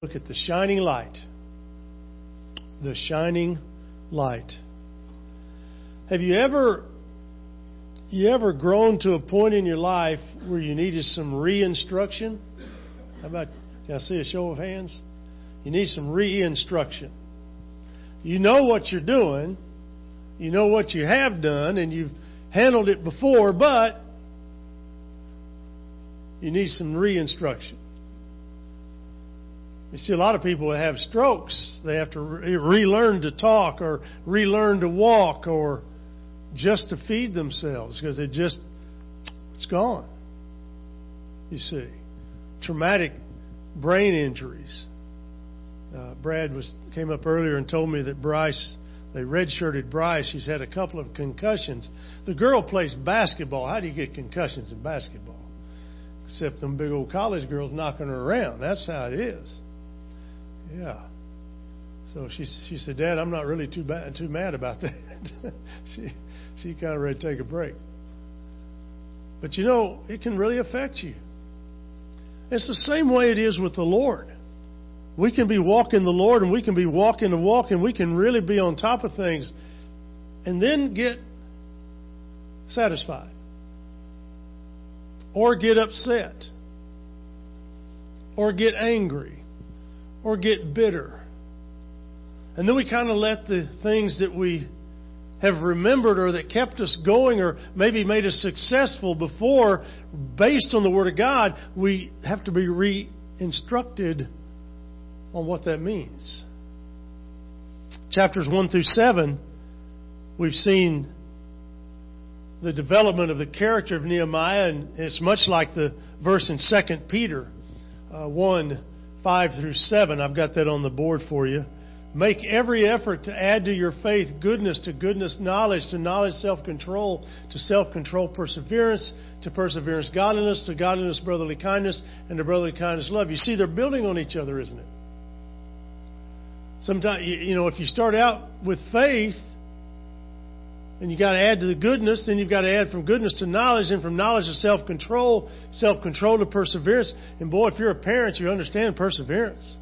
Look at the shining light. The shining light. Have you ever you ever grown to a point in your life where you needed some re-instruction? How about can I see a show of hands? You need some re-instruction. You know what you're doing, you know what you have done, and you've handled it before, but you need some re-instruction. You see, a lot of people have strokes. They have to relearn to talk or relearn to walk or just to feed themselves because it just, it's gone. You see, traumatic brain injuries. Uh, Brad was came up earlier and told me that Bryce, they redshirted Bryce. She's had a couple of concussions. The girl plays basketball. How do you get concussions in basketball? Except them big old college girls knocking her around. That's how it is. Yeah. So she she said, Dad, I'm not really too bad too mad about that. she she kind of ready to take a break. But you know, it can really affect you. It's the same way it is with the Lord. We can be walking the Lord and we can be walking the walk and we can really be on top of things and then get satisfied or get upset or get angry or get bitter. And then we kind of let the things that we have remembered or that kept us going or maybe made us successful before based on the Word of God, we have to be re instructed on what that means. Chapters 1 through 7, we've seen the development of the character of Nehemiah, and it's much like the verse in 2 Peter uh, 1 5 through 7. I've got that on the board for you. Make every effort to add to your faith goodness, to goodness knowledge, to knowledge self control, to self control perseverance, to perseverance godliness, to godliness brotherly kindness, and to brotherly kindness love. You see, they're building on each other, isn't it? Sometimes, you know, if you start out with faith, and you've got to add to the goodness, then you've got to add from goodness to knowledge, and from knowledge to self control, self control to perseverance. And boy, if you're a parent, you understand perseverance.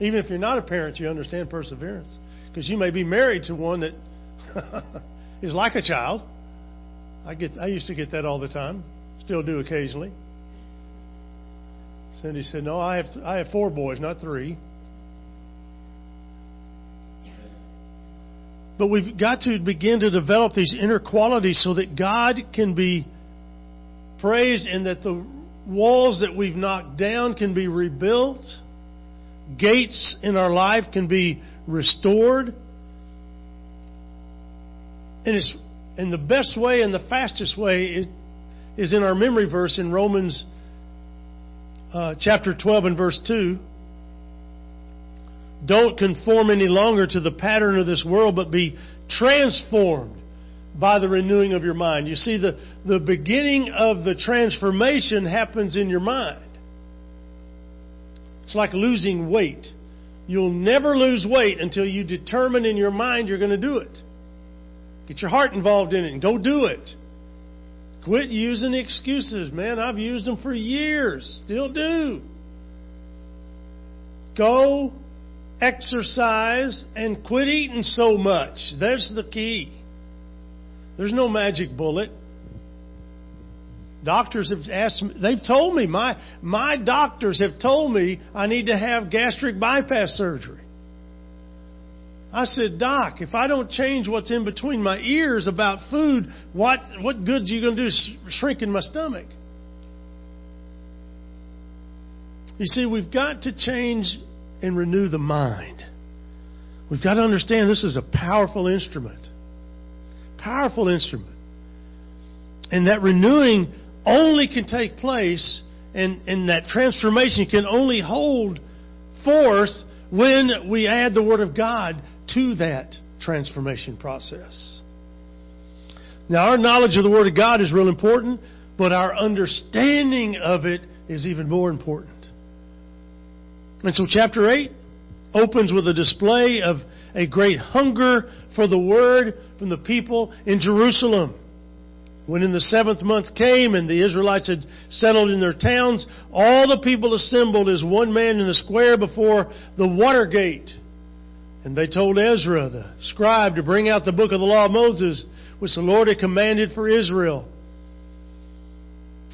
Even if you're not a parent, you understand perseverance. Because you may be married to one that is like a child. I get I used to get that all the time. Still do occasionally. Cindy said, "No, I have I have four boys, not three. But we've got to begin to develop these inner qualities so that God can be praised and that the walls that we've knocked down can be rebuilt gates in our life can be restored. And it's and the best way and the fastest way is in our memory verse in Romans uh, chapter 12 and verse 2. Don't conform any longer to the pattern of this world, but be transformed by the renewing of your mind. You see, the, the beginning of the transformation happens in your mind. It's like losing weight. You'll never lose weight until you determine in your mind you're going to do it. Get your heart involved in it and go do it. Quit using excuses, man. I've used them for years. Still do. Go exercise and quit eating so much. There's the key. There's no magic bullet. Doctors have asked me, they've told me, my, my doctors have told me I need to have gastric bypass surgery. I said, Doc, if I don't change what's in between my ears about food, what, what good are you going to do shrinking my stomach? You see, we've got to change and renew the mind. We've got to understand this is a powerful instrument. Powerful instrument. And that renewing only can take place and, and that transformation can only hold forth when we add the Word of God to that transformation process. Now, our knowledge of the Word of God is real important, but our understanding of it is even more important. And so, chapter 8 opens with a display of a great hunger for the Word from the people in Jerusalem. When in the seventh month came and the Israelites had settled in their towns, all the people assembled as one man in the square before the water gate. And they told Ezra, the scribe, to bring out the book of the law of Moses, which the Lord had commanded for Israel.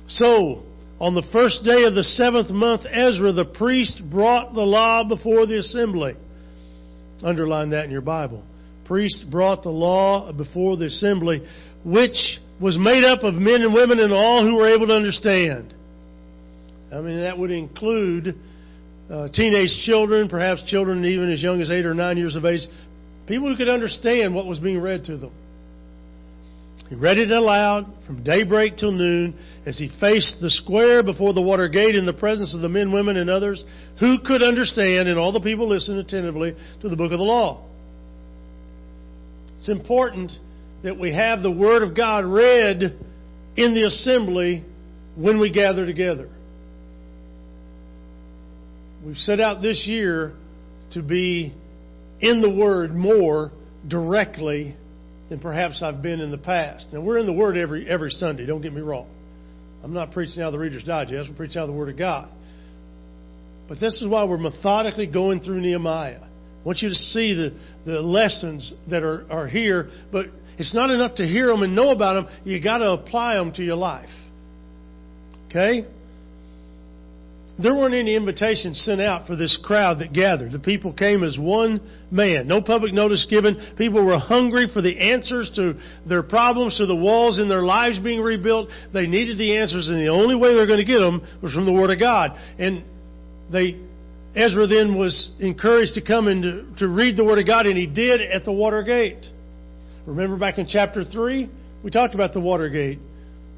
So, on the first day of the seventh month, Ezra the priest brought the law before the assembly. Underline that in your Bible. Priest brought the law before the assembly, which was made up of men and women and all who were able to understand. I mean, that would include uh, teenage children, perhaps children even as young as eight or nine years of age, people who could understand what was being read to them. He read it aloud from daybreak till noon as he faced the square before the water gate in the presence of the men, women, and others who could understand, and all the people listened attentively to the book of the law. It's important that we have the Word of God read in the assembly when we gather together. We've set out this year to be in the Word more directly than perhaps I've been in the past. Now, we're in the Word every, every Sunday, don't get me wrong. I'm not preaching out of the Reader's Digest, we're preaching out of the Word of God. But this is why we're methodically going through Nehemiah. I want you to see the, the lessons that are, are here, but it's not enough to hear them and know about them. You've got to apply them to your life. Okay? There weren't any invitations sent out for this crowd that gathered. The people came as one man. No public notice given. People were hungry for the answers to their problems, to the walls in their lives being rebuilt. They needed the answers, and the only way they were going to get them was from the Word of God. And they, Ezra then was encouraged to come and to, to read the Word of God, and he did at the water gate. Remember back in chapter 3? We talked about the water gate.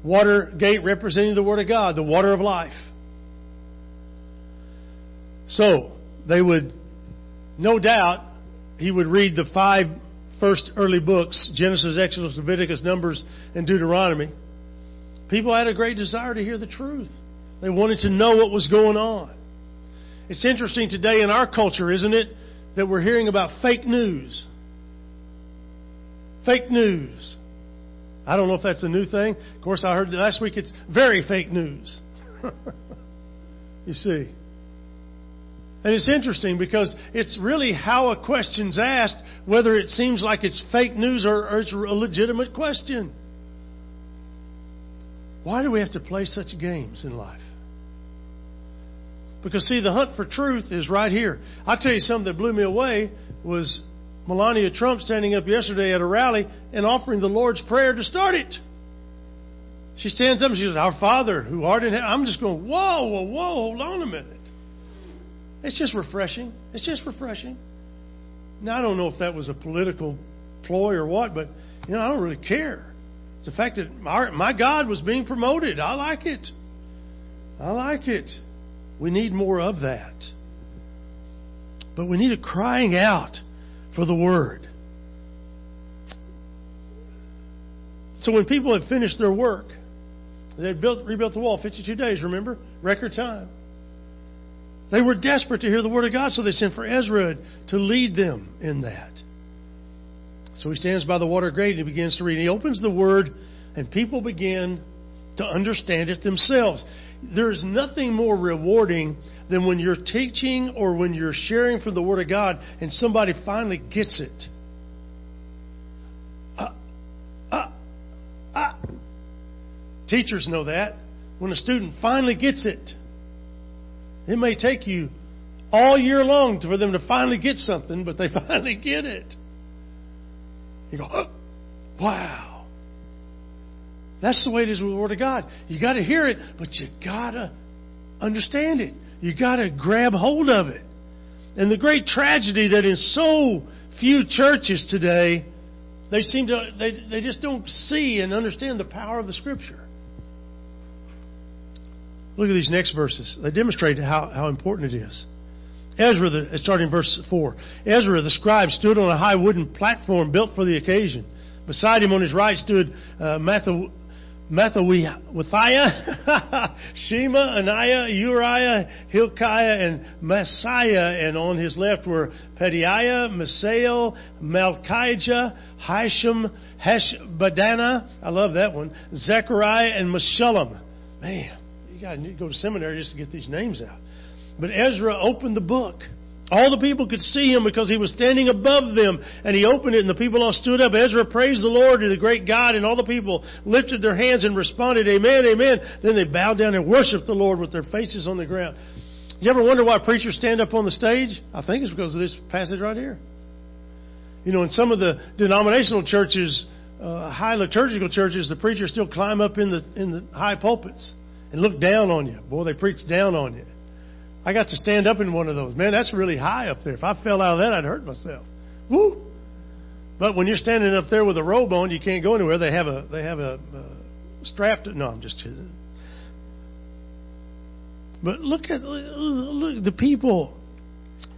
Water gate representing the Word of God, the water of life. So, they would, no doubt, he would read the five first early books Genesis, Exodus, Leviticus, Numbers, and Deuteronomy. People had a great desire to hear the truth. They wanted to know what was going on. It's interesting today in our culture, isn't it, that we're hearing about fake news. Fake news. I don't know if that's a new thing. Of course, I heard last week it's very fake news. you see. And it's interesting because it's really how a question's asked, whether it seems like it's fake news or, or it's a legitimate question. Why do we have to play such games in life? Because, see, the hunt for truth is right here. I'll tell you something that blew me away was Melania Trump standing up yesterday at a rally and offering the Lord's Prayer to start it. She stands up and she goes, Our Father who art in heaven. I'm just going, whoa, whoa, whoa, hold on a minute. It's just refreshing. It's just refreshing. Now, I don't know if that was a political ploy or what, but, you know, I don't really care. It's the fact that our, my God was being promoted. I like it. I like it. We need more of that. But we need a crying out for the Word. So when people had finished their work, they built, rebuilt the wall 52 days, remember? Record time. They were desperate to hear the Word of God, so they sent for Ezra to lead them in that. So he stands by the water gate and he begins to read. He opens the Word, and people begin to understand it themselves. There's nothing more rewarding than when you're teaching or when you're sharing from the Word of God and somebody finally gets it. Uh, uh, uh. Teachers know that. When a student finally gets it, it may take you all year long for them to finally get something, but they finally get it. You go, oh, wow. That's the way it is with the Word of God. You got to hear it, but you got to understand it. You got to grab hold of it. And the great tragedy that in so few churches today, they seem to they, they just don't see and understand the power of the Scripture. Look at these next verses. They demonstrate how, how important it is. Ezra, the, starting verse 4. Ezra the scribe stood on a high wooden platform built for the occasion. Beside him on his right stood uh, Methawiah, Shema, Ananiah, Uriah, Hilkiah, and Maaseiah. And on his left were Pedaiah, Misael, Malchijah, Hisham, Heshbadana. I love that one. Zechariah and Meshullam. Man, you need to go to seminary just to get these names out. But Ezra opened the book. All the people could see him because he was standing above them. And he opened it and the people all stood up. Ezra praised the Lord to the great God and all the people lifted their hands and responded, Amen, Amen. Then they bowed down and worshiped the Lord with their faces on the ground. You ever wonder why preachers stand up on the stage? I think it's because of this passage right here. You know, in some of the denominational churches, uh, high liturgical churches, the preachers still climb up in the in the high pulpits and look down on you. Boy, they preach down on you. I got to stand up in one of those. Man, that's really high up there. If I fell out of that, I'd hurt myself. Woo! But when you're standing up there with a robe on, you can't go anywhere. They have a they have a uh, strap. To, no, I'm just kidding. But look at look the people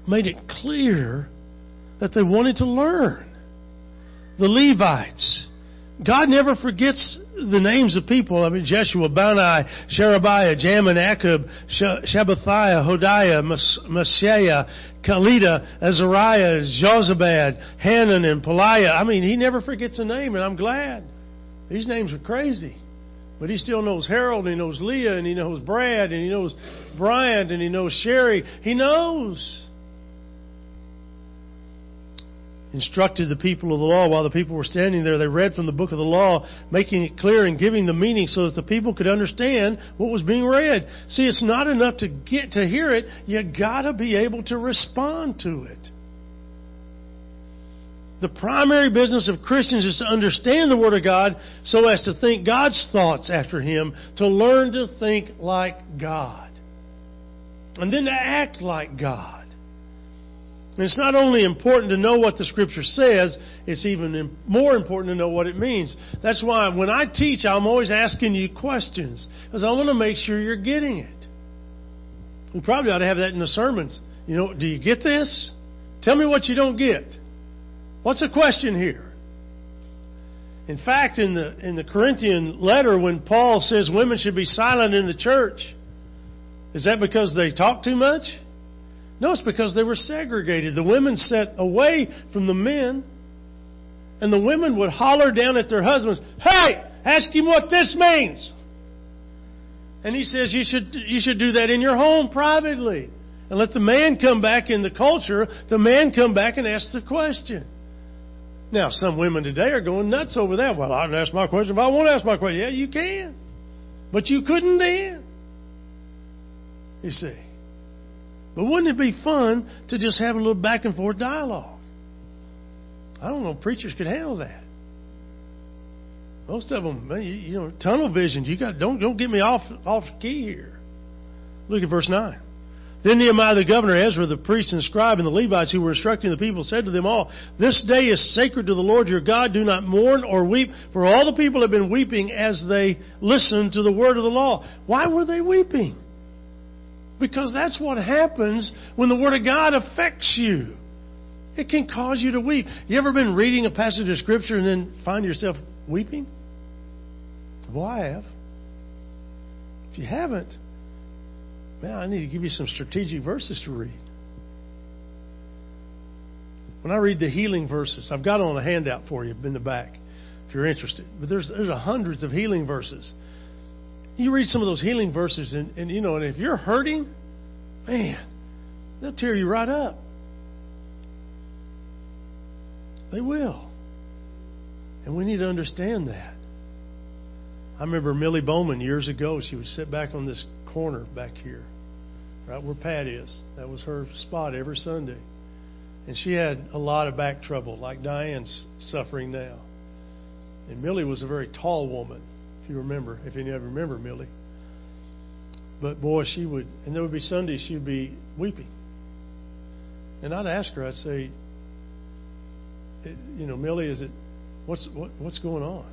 made it clear that they wanted to learn. The Levites God never forgets the names of people. I mean, Jeshua, Bani, Sherebiah, Jamin, Akkub, Shabbathiah, Hodiah, Maaseiah, Kelita, Azariah, Jozabad, Hanan, and Pelaiah. I mean, he never forgets a name, and I'm glad. These names are crazy. But he still knows Harold, and he knows Leah, and he knows Brad, and he knows Bryant, and he knows Sherry. He knows. Instructed the people of the law while the people were standing there. They read from the book of the law, making it clear and giving the meaning so that the people could understand what was being read. See, it's not enough to get to hear it. You gotta be able to respond to it. The primary business of Christians is to understand the Word of God so as to think God's thoughts after Him, to learn to think like God, and then to act like God. And it's not only important to know what the Scripture says, it's even more important to know what it means. That's why when I teach, I'm always asking you questions, because I want to make sure you're getting it. We probably ought to have that in the sermons. You know, do you get this? Tell me what you don't get. What's the question here? In fact, in the, in the Corinthian letter, when Paul says women should be silent in the church, is that because they talk too much? No, it's because they were segregated. The women sat away from the men, and the women would holler down at their husbands, Hey, ask him what this means. And he says, you should, you should do that in your home privately. And let the man come back in the culture, the man come back and ask the question. Now, some women today are going nuts over that. Well, I can ask my question, but I won't ask my question. Yeah, you can. But you couldn't then. You see. But wouldn't it be fun to just have a little back and forth dialogue? I don't know, preachers could handle that. Most of them, you, know, tunnel visions. You got don't don't get me off off key here. Look at verse nine. Then Nehemiah the governor, Ezra the priest and scribe, and the Levites who were instructing the people said to them all, This day is sacred to the Lord your God. Do not mourn or weep, for all the people have been weeping as they listened to the word of the law. Why were they weeping? Because that's what happens when the Word of God affects you. It can cause you to weep. You ever been reading a passage of Scripture and then find yourself weeping? Well, I have. If you haven't, man, I need to give you some strategic verses to read. When I read the healing verses, I've got on a handout for you in the back if you're interested. But there's there's hundreds of healing verses. You read some of those healing verses, and, and you know, and if you're hurting, man, they'll tear you right up. They will. And we need to understand that. I remember Millie Bowman years ago. She would sit back on this corner back here, right where Pat is. That was her spot every Sunday. And she had a lot of back trouble, like Diane's suffering now. And Millie was a very tall woman if you remember, if you ever remember Millie. But boy, she would, and there would be Sundays she'd be weeping. And I'd ask her, I'd say, eh, you know, Millie, is it, what's, what, what's going on?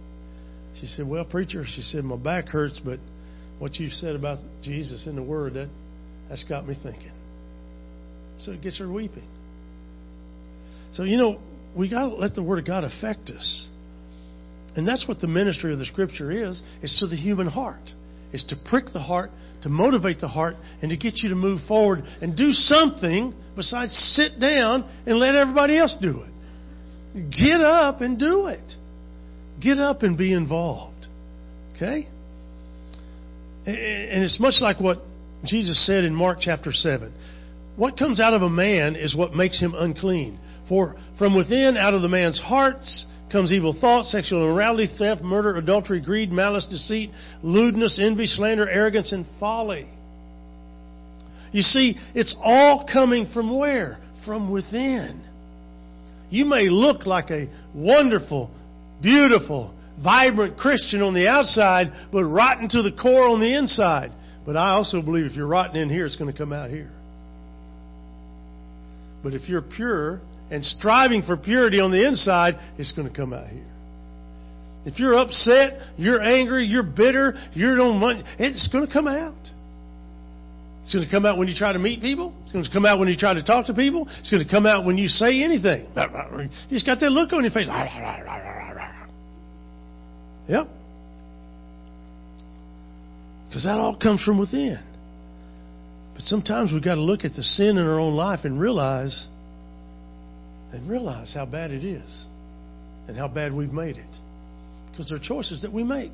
She said, well, preacher, she said, my back hurts, but what you said about Jesus in the Word, that, that's got me thinking. So it gets her weeping. So, you know, we got to let the Word of God affect us. And that's what the ministry of the Scripture is. It's to the human heart. It's to prick the heart, to motivate the heart, and to get you to move forward and do something besides sit down and let everybody else do it. Get up and do it. Get up and be involved. Okay? And it's much like what Jesus said in Mark chapter 7. What comes out of a man is what makes him unclean. For from within, out of the man's hearts, comes evil thoughts, sexual immorality, theft, murder, adultery, greed, malice, deceit, lewdness, envy, slander, arrogance, and folly. You see, it's all coming from where? From within. You may look like a wonderful, beautiful, vibrant Christian on the outside, but rotten to the core on the inside. But I also believe if you're rotten in here, it's going to come out here. But if you're pure and striving for purity on the inside, it's going to come out here. If you're upset, you're angry, you're bitter, you don't want, it's going to come out. It's going to come out when you try to meet people. It's going to come out when you try to talk to people. It's going to come out when you say anything. You just got that look on your face. Yep. Because that all comes from within. But sometimes we've got to look at the sin in our own life and realize and realize how bad it is and how bad we've made it. Because they're choices that we make.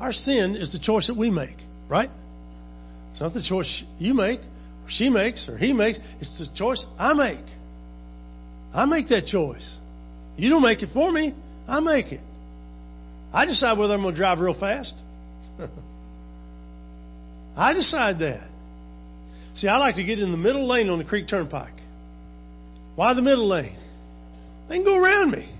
Our sin is the choice that we make, right? It's not the choice you make, or she makes, or he makes. It's the choice I make. I make that choice. You don't make it for me, I make it. I decide whether I'm going to drive real fast. I decide that. See, I like to get in the middle lane on the Creek Turnpike. Why the middle lane? They can go around me.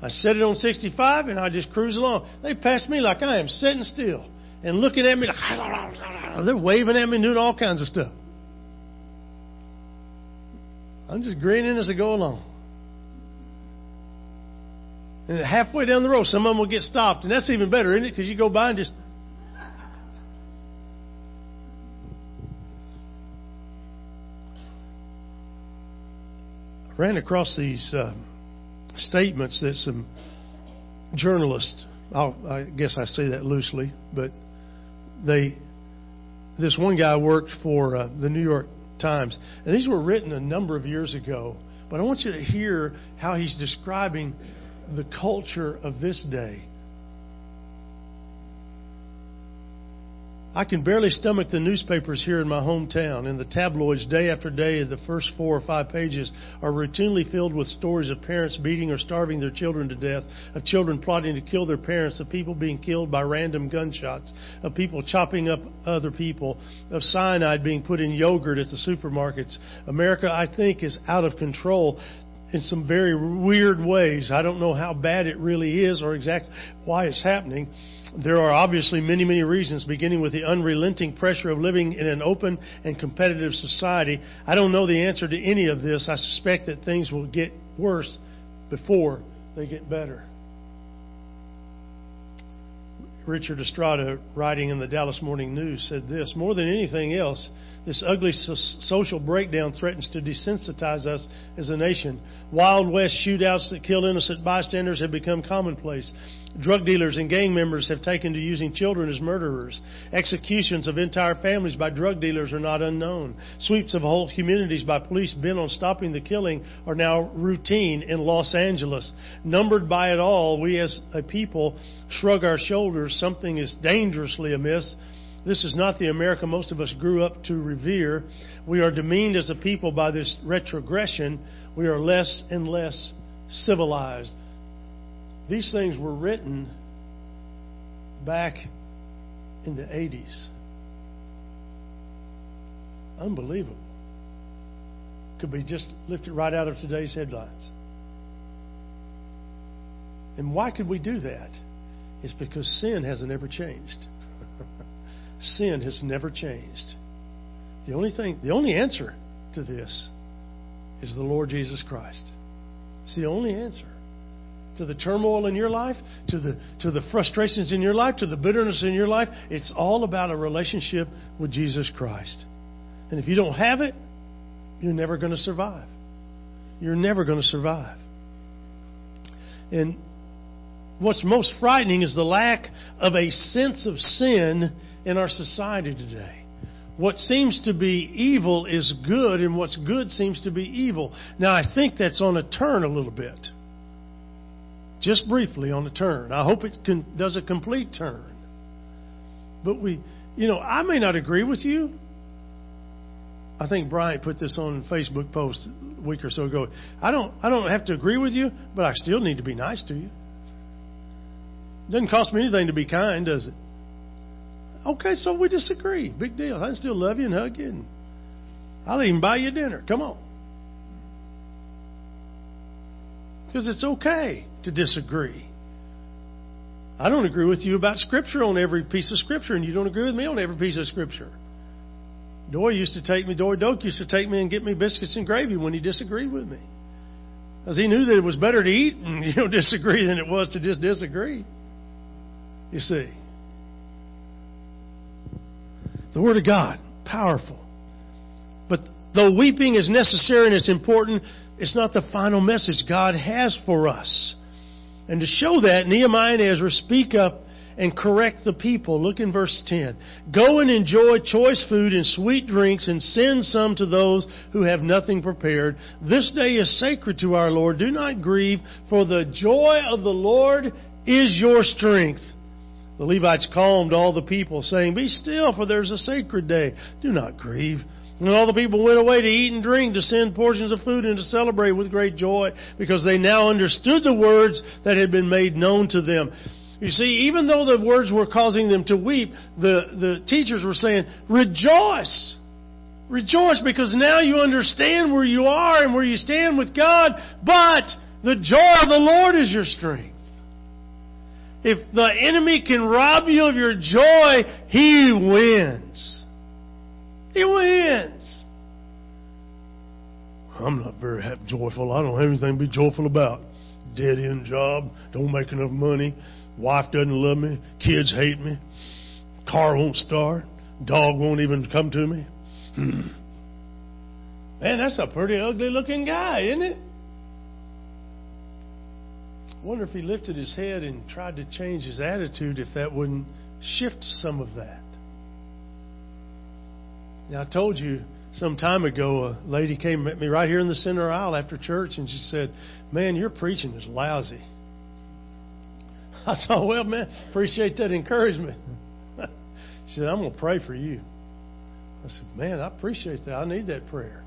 I set it on 65 and I just cruise along. They pass me like I am sitting still and looking at me. Like, they're waving at me and doing all kinds of stuff. I'm just grinning as I go along. And halfway down the road, some of them will get stopped. And that's even better, isn't it? Because you go by and just. Ran across these uh, statements that some journalists, I'll, I guess I say that loosely, but they, this one guy worked for uh, the New York Times, and these were written a number of years ago. But I want you to hear how he's describing the culture of this day. I can barely stomach the newspapers here in my hometown, and the tabloids day after day, the first four or five pages are routinely filled with stories of parents beating or starving their children to death, of children plotting to kill their parents, of people being killed by random gunshots, of people chopping up other people, of cyanide being put in yogurt at the supermarkets. America, I think, is out of control in some very weird ways. I don't know how bad it really is or exactly why it's happening. There are obviously many, many reasons, beginning with the unrelenting pressure of living in an open and competitive society. I don't know the answer to any of this. I suspect that things will get worse before they get better. Richard Estrada, writing in the Dallas Morning News, said this More than anything else, this ugly social breakdown threatens to desensitize us as a nation. Wild West shootouts that kill innocent bystanders have become commonplace. Drug dealers and gang members have taken to using children as murderers. Executions of entire families by drug dealers are not unknown. Sweeps of whole communities by police bent on stopping the killing are now routine in Los Angeles. Numbered by it all, we as a people shrug our shoulders. Something is dangerously amiss. This is not the America most of us grew up to revere. We are demeaned as a people by this retrogression. We are less and less civilized. These things were written back in the 80s. Unbelievable. Could be just lifted right out of today's headlines. And why could we do that? It's because sin hasn't ever changed sin has never changed. The only thing, the only answer to this is the Lord Jesus Christ. It's the only answer to the turmoil in your life, to the to the frustrations in your life, to the bitterness in your life. It's all about a relationship with Jesus Christ. And if you don't have it, you're never going to survive. You're never going to survive. And what's most frightening is the lack of a sense of sin in our society today. What seems to be evil is good, and what's good seems to be evil. Now, I think that's on a turn a little bit. Just briefly on a turn. I hope it can, does a complete turn. But we, you know, I may not agree with you. I think Brian put this on Facebook post a week or so ago. I don't, I don't have to agree with you, but I still need to be nice to you. Doesn't cost me anything to be kind, does it? Okay, so we disagree. Big deal. I still love you and hug you. And I'll even buy you dinner. Come on. Because it's okay to disagree. I don't agree with you about Scripture on every piece of Scripture, and you don't agree with me on every piece of Scripture. Doy used to take me, Doy Doke used to take me and get me biscuits and gravy when he disagreed with me. Because he knew that it was better to eat and you know disagree than it was to just disagree. You see. The Word of God, powerful. But though weeping is necessary and it's important, it's not the final message God has for us. And to show that, Nehemiah and Ezra speak up and correct the people. Look in verse 10. Go and enjoy choice food and sweet drinks and send some to those who have nothing prepared. This day is sacred to our Lord. Do not grieve, for the joy of the Lord is your strength. The Levites calmed all the people, saying, Be still, for there's a sacred day. Do not grieve. And all the people went away to eat and drink, to send portions of food, and to celebrate with great joy, because they now understood the words that had been made known to them. You see, even though the words were causing them to weep, the, the teachers were saying, Rejoice! Rejoice, because now you understand where you are and where you stand with God, but the joy of the Lord is your strength. If the enemy can rob you of your joy, he wins. He wins. I'm not very joyful. I don't have anything to be joyful about. Dead end job, don't make enough money, wife doesn't love me, kids hate me, car won't start, dog won't even come to me. Hmm. Man, that's a pretty ugly looking guy, isn't it? Wonder if he lifted his head and tried to change his attitude, if that wouldn't shift some of that. Now, I told you some time ago, a lady came at me right here in the center aisle after church, and she said, Man, your preaching is lousy. I said, Well, man, appreciate that encouragement. she said, I'm going to pray for you. I said, Man, I appreciate that. I need that prayer.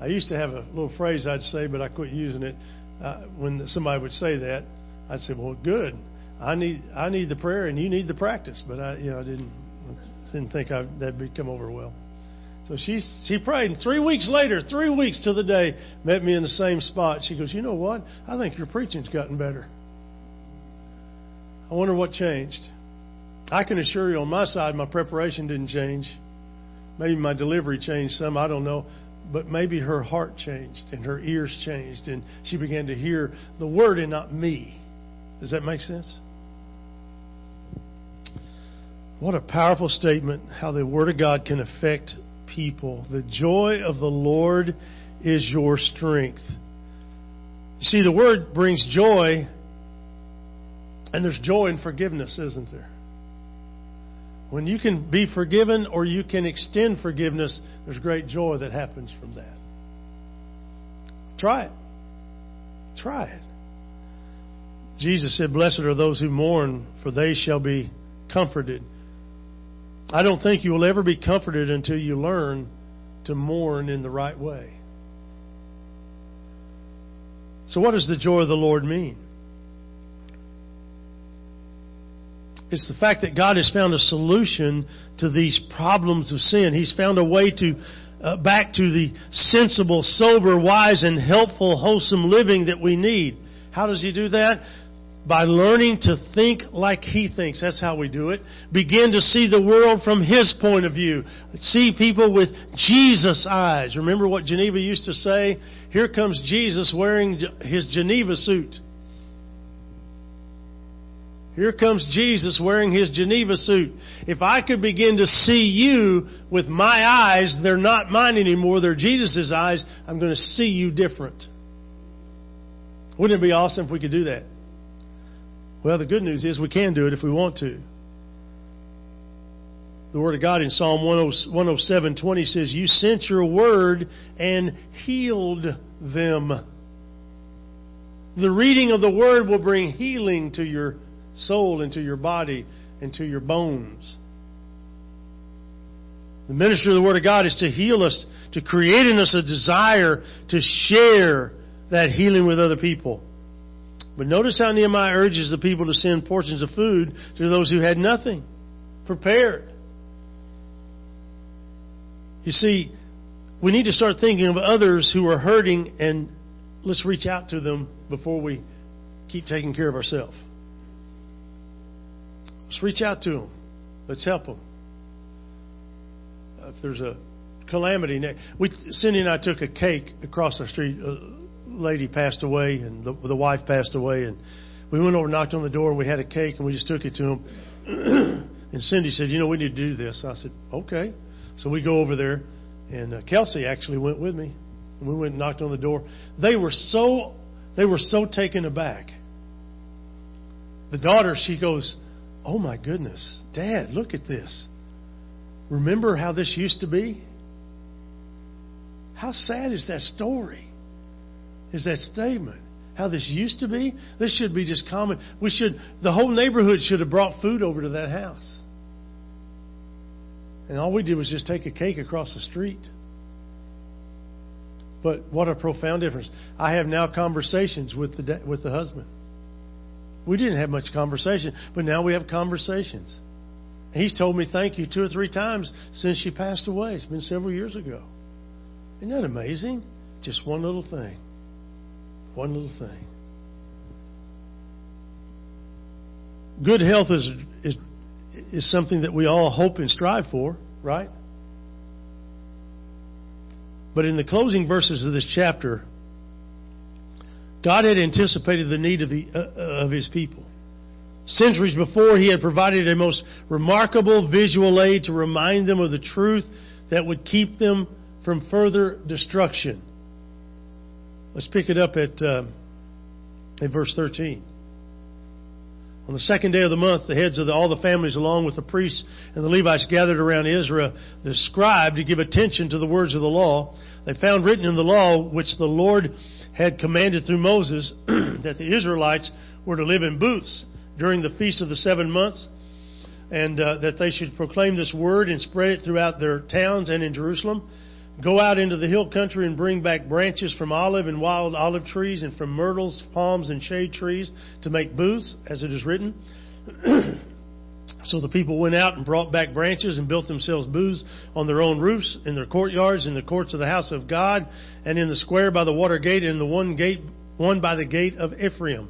I used to have a little phrase I'd say, but I quit using it uh, when somebody would say that, I'd say, "Well, good. I need I need the prayer, and you need the practice." But I, you know, I didn't didn't think I, that'd come over well. So she she prayed, and three weeks later, three weeks to the day, met me in the same spot. She goes, "You know what? I think your preaching's gotten better." I wonder what changed. I can assure you, on my side, my preparation didn't change. Maybe my delivery changed some. I don't know but maybe her heart changed and her ears changed and she began to hear the word and not me. Does that make sense? What a powerful statement how the word of God can affect people. The joy of the Lord is your strength. See, the word brings joy, and there's joy in forgiveness, isn't there? When you can be forgiven or you can extend forgiveness, there's great joy that happens from that. Try it. Try it. Jesus said, Blessed are those who mourn, for they shall be comforted. I don't think you will ever be comforted until you learn to mourn in the right way. So, what does the joy of the Lord mean? It's the fact that God has found a solution to these problems of sin. He's found a way to uh, back to the sensible, sober, wise, and helpful, wholesome living that we need. How does He do that? By learning to think like He thinks. That's how we do it. Begin to see the world from His point of view. See people with Jesus' eyes. Remember what Geneva used to say? Here comes Jesus wearing his Geneva suit. Here comes Jesus wearing his Geneva suit. If I could begin to see you with my eyes, they're not mine anymore, they're Jesus' eyes, I'm going to see you different. Wouldn't it be awesome if we could do that? Well, the good news is we can do it if we want to. The Word of God in Psalm 107 20 says, You sent your word and healed them. The reading of the Word will bring healing to your soul into your body into your bones. The ministry of the Word of God is to heal us, to create in us a desire to share that healing with other people. But notice how Nehemiah urges the people to send portions of food to those who had nothing prepared. You see, we need to start thinking of others who are hurting and let's reach out to them before we keep taking care of ourselves. Let's reach out to them. Let's help them. If there's a calamity, we Cindy and I took a cake across the street. A lady passed away, and the, the wife passed away, and we went over, knocked on the door, and we had a cake, and we just took it to them. and Cindy said, "You know, we need to do this." I said, "Okay." So we go over there, and uh, Kelsey actually went with me, and we went and knocked on the door. They were so they were so taken aback. The daughter, she goes, Oh my goodness, Dad, look at this. Remember how this used to be? How sad is that story? Is that statement? How this used to be? This should be just common. We should, the whole neighborhood should have brought food over to that house. And all we did was just take a cake across the street. But what a profound difference. I have now conversations with the, with the husband. We didn't have much conversation, but now we have conversations. He's told me thank you two or three times since she passed away. It's been several years ago. Isn't that amazing? Just one little thing. One little thing. Good health is, is, is something that we all hope and strive for, right? But in the closing verses of this chapter, God had anticipated the need of, the, uh, uh, of His people. Centuries before, He had provided a most remarkable visual aid to remind them of the truth that would keep them from further destruction. Let's pick it up at, uh, at verse 13. On the second day of the month, the heads of the, all the families, along with the priests and the Levites, gathered around Ezra, the scribe, to give attention to the words of the law. They found written in the law, which the Lord had commanded through Moses, that the Israelites were to live in booths during the feast of the seven months, and uh, that they should proclaim this word and spread it throughout their towns and in Jerusalem. Go out into the hill country and bring back branches from olive and wild olive trees and from myrtles, palms, and shade trees to make booths, as it is written. so the people went out and brought back branches and built themselves booths on their own roofs, in their courtyards, in the courts of the house of God, and in the square by the water gate, and the one gate, one by the gate of Ephraim.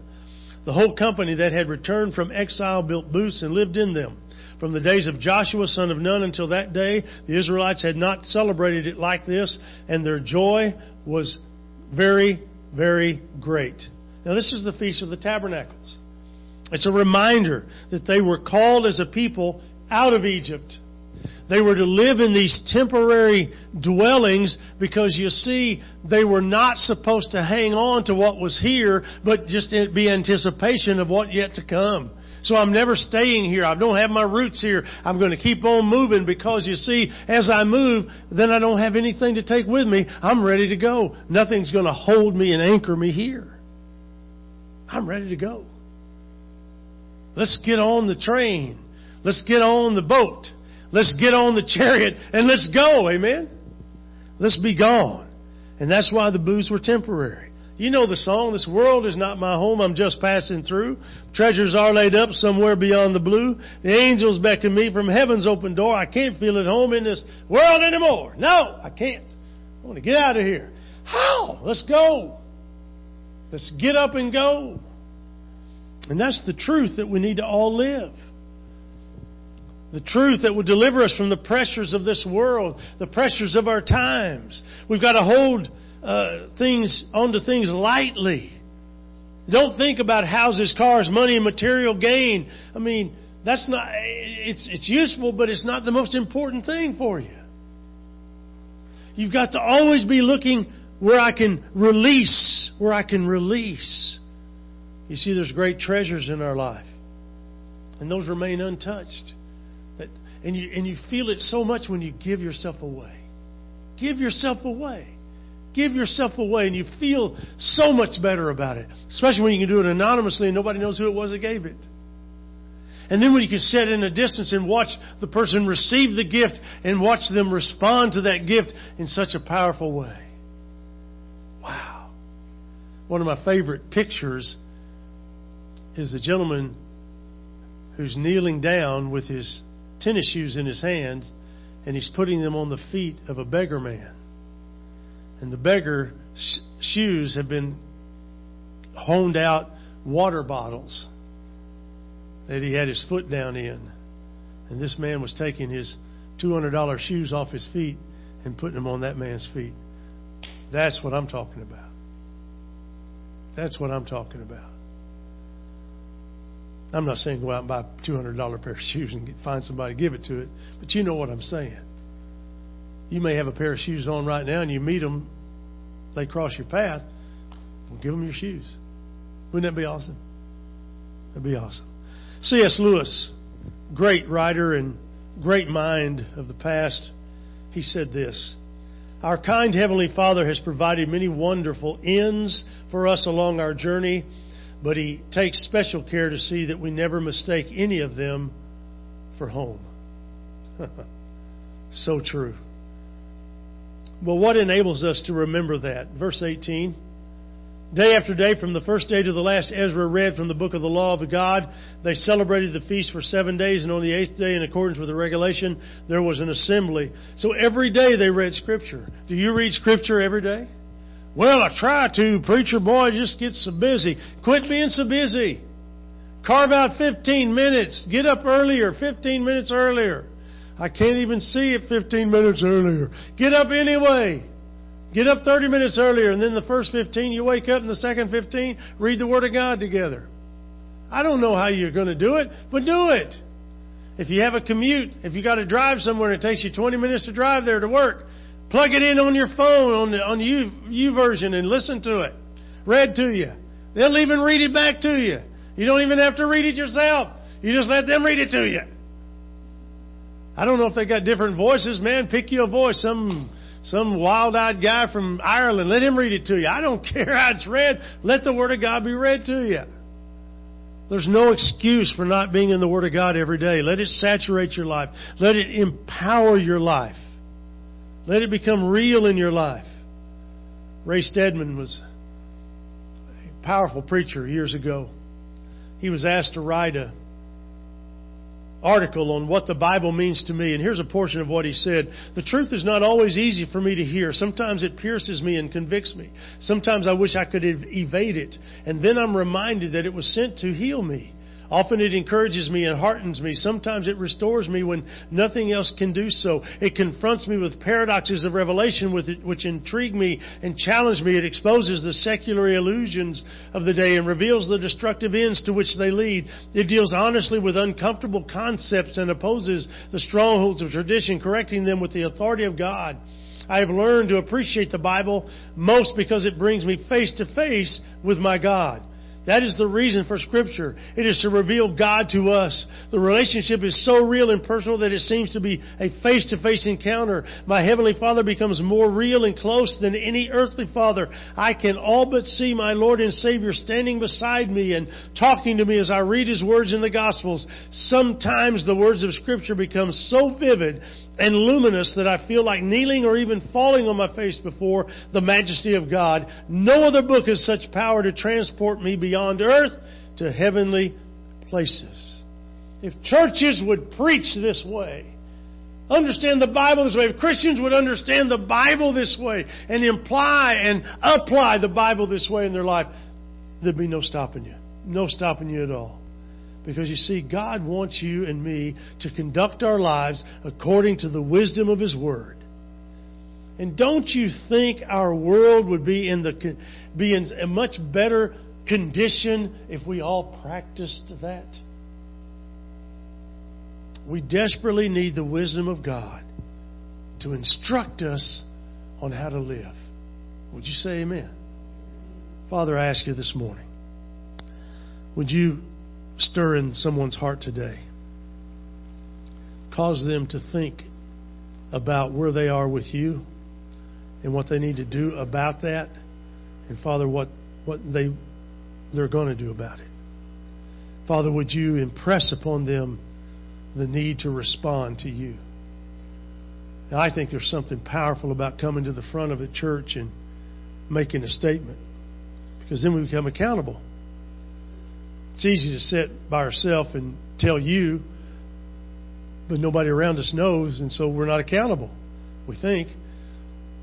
The whole company that had returned from exile built booths and lived in them. From the days of Joshua, son of Nun, until that day, the Israelites had not celebrated it like this, and their joy was very, very great. Now, this is the Feast of the Tabernacles. It's a reminder that they were called as a people out of Egypt. They were to live in these temporary dwellings because you see, they were not supposed to hang on to what was here, but just be anticipation of what yet to come. So I'm never staying here. I don't have my roots here. I'm going to keep on moving because you see, as I move, then I don't have anything to take with me. I'm ready to go. Nothing's going to hold me and anchor me here. I'm ready to go. Let's get on the train. Let's get on the boat. Let's get on the chariot and let's go. Amen. Let's be gone. And that's why the booths were temporary. You know the song, This world is not my home, I'm just passing through. Treasures are laid up somewhere beyond the blue. The angels beckon me from heaven's open door. I can't feel at home in this world anymore. No, I can't. I want to get out of here. How? Let's go. Let's get up and go. And that's the truth that we need to all live. The truth that will deliver us from the pressures of this world, the pressures of our times. We've got to hold uh, things onto things lightly. Don't think about houses, cars, money, and material gain. I mean, that's not. It's it's useful, but it's not the most important thing for you. You've got to always be looking where I can release, where I can release. You see, there's great treasures in our life, and those remain untouched. And you, and you feel it so much when you give yourself away. Give yourself away. Give yourself away, and you feel so much better about it, especially when you can do it anonymously and nobody knows who it was that gave it. And then when you can sit in a distance and watch the person receive the gift and watch them respond to that gift in such a powerful way. Wow. One of my favorite pictures is the gentleman who's kneeling down with his tennis shoes in his hand and he's putting them on the feet of a beggar man. And the beggar shoes have been honed out water bottles that he had his foot down in. And this man was taking his $200 shoes off his feet and putting them on that man's feet. That's what I'm talking about. That's what I'm talking about. I'm not saying go out and buy a $200 pair of shoes and get, find somebody to give it to it, but you know what I'm saying. You may have a pair of shoes on right now and you meet them, they cross your path, well, give them your shoes. Wouldn't that be awesome? That'd be awesome. C.S. Lewis, great writer and great mind of the past, he said this Our kind Heavenly Father has provided many wonderful ends for us along our journey but he takes special care to see that we never mistake any of them for home. so true. Well, what enables us to remember that? Verse 18. Day after day, from the first day to the last, Ezra read from the book of the law of God. They celebrated the feast for seven days, and on the eighth day, in accordance with the regulation, there was an assembly. So every day they read Scripture. Do you read Scripture every day? Well, I try to. Preacher boy just get so busy. Quit being so busy. Carve out 15 minutes. Get up earlier, 15 minutes earlier. I can't even see it 15 minutes earlier. Get up anyway. Get up 30 minutes earlier, and then the first 15 you wake up, and the second 15 read the Word of God together. I don't know how you're going to do it, but do it. If you have a commute, if you got to drive somewhere and it takes you 20 minutes to drive there to work, Plug it in on your phone on the on U YouVersion and listen to it. Read to you. They'll even read it back to you. You don't even have to read it yourself. You just let them read it to you. I don't know if they got different voices, man. Pick you a voice. Some some wild-eyed guy from Ireland. Let him read it to you. I don't care how it's read. Let the Word of God be read to you. There's no excuse for not being in the Word of God every day. Let it saturate your life. Let it empower your life. Let it become real in your life. Ray Stedman was a powerful preacher years ago. He was asked to write a article on what the Bible means to me. And here's a portion of what he said. The truth is not always easy for me to hear. Sometimes it pierces me and convicts me. Sometimes I wish I could evade it. And then I'm reminded that it was sent to heal me. Often it encourages me and heartens me. Sometimes it restores me when nothing else can do so. It confronts me with paradoxes of revelation which intrigue me and challenge me. It exposes the secular illusions of the day and reveals the destructive ends to which they lead. It deals honestly with uncomfortable concepts and opposes the strongholds of tradition, correcting them with the authority of God. I have learned to appreciate the Bible most because it brings me face to face with my God. That is the reason for Scripture. It is to reveal God to us. The relationship is so real and personal that it seems to be a face to face encounter. My Heavenly Father becomes more real and close than any earthly Father. I can all but see my Lord and Savior standing beside me and talking to me as I read His words in the Gospels. Sometimes the words of Scripture become so vivid and luminous that I feel like kneeling or even falling on my face before the majesty of God. No other book has such power to transport me beyond earth to heavenly places. If churches would preach this way, understand the Bible this way, if Christians would understand the Bible this way and imply and apply the Bible this way in their life, there'd be no stopping you. No stopping you at all. Because you see, God wants you and me to conduct our lives according to the wisdom of His Word. And don't you think our world would be in the be in a much better condition if we all practiced that? We desperately need the wisdom of God to instruct us on how to live. Would you say amen? Father, I ask you this morning Would you stir in someone's heart today? Cause them to think about where they are with you and what they need to do about that. And Father, what, what they, they're going to do about it. Father, would you impress upon them the need to respond to you? Now, I think there's something powerful about coming to the front of the church and making a statement because then we become accountable. It's easy to sit by ourselves and tell you, but nobody around us knows, and so we're not accountable. We think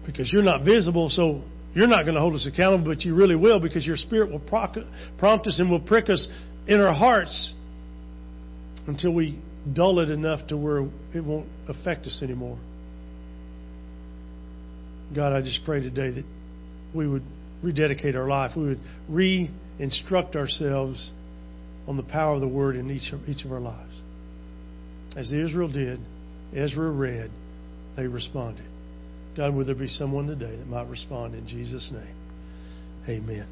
because you're not visible, so you're not going to hold us accountable, but you really will because your spirit will prompt us and will prick us in our hearts until we dull it enough to where it won't affect us anymore. God, I just pray today that we would rededicate our life. We would re instruct ourselves on the power of the Word in each of, each of our lives. As Israel did, Ezra read, they responded. God, would there be someone today that might respond in Jesus' name? Amen.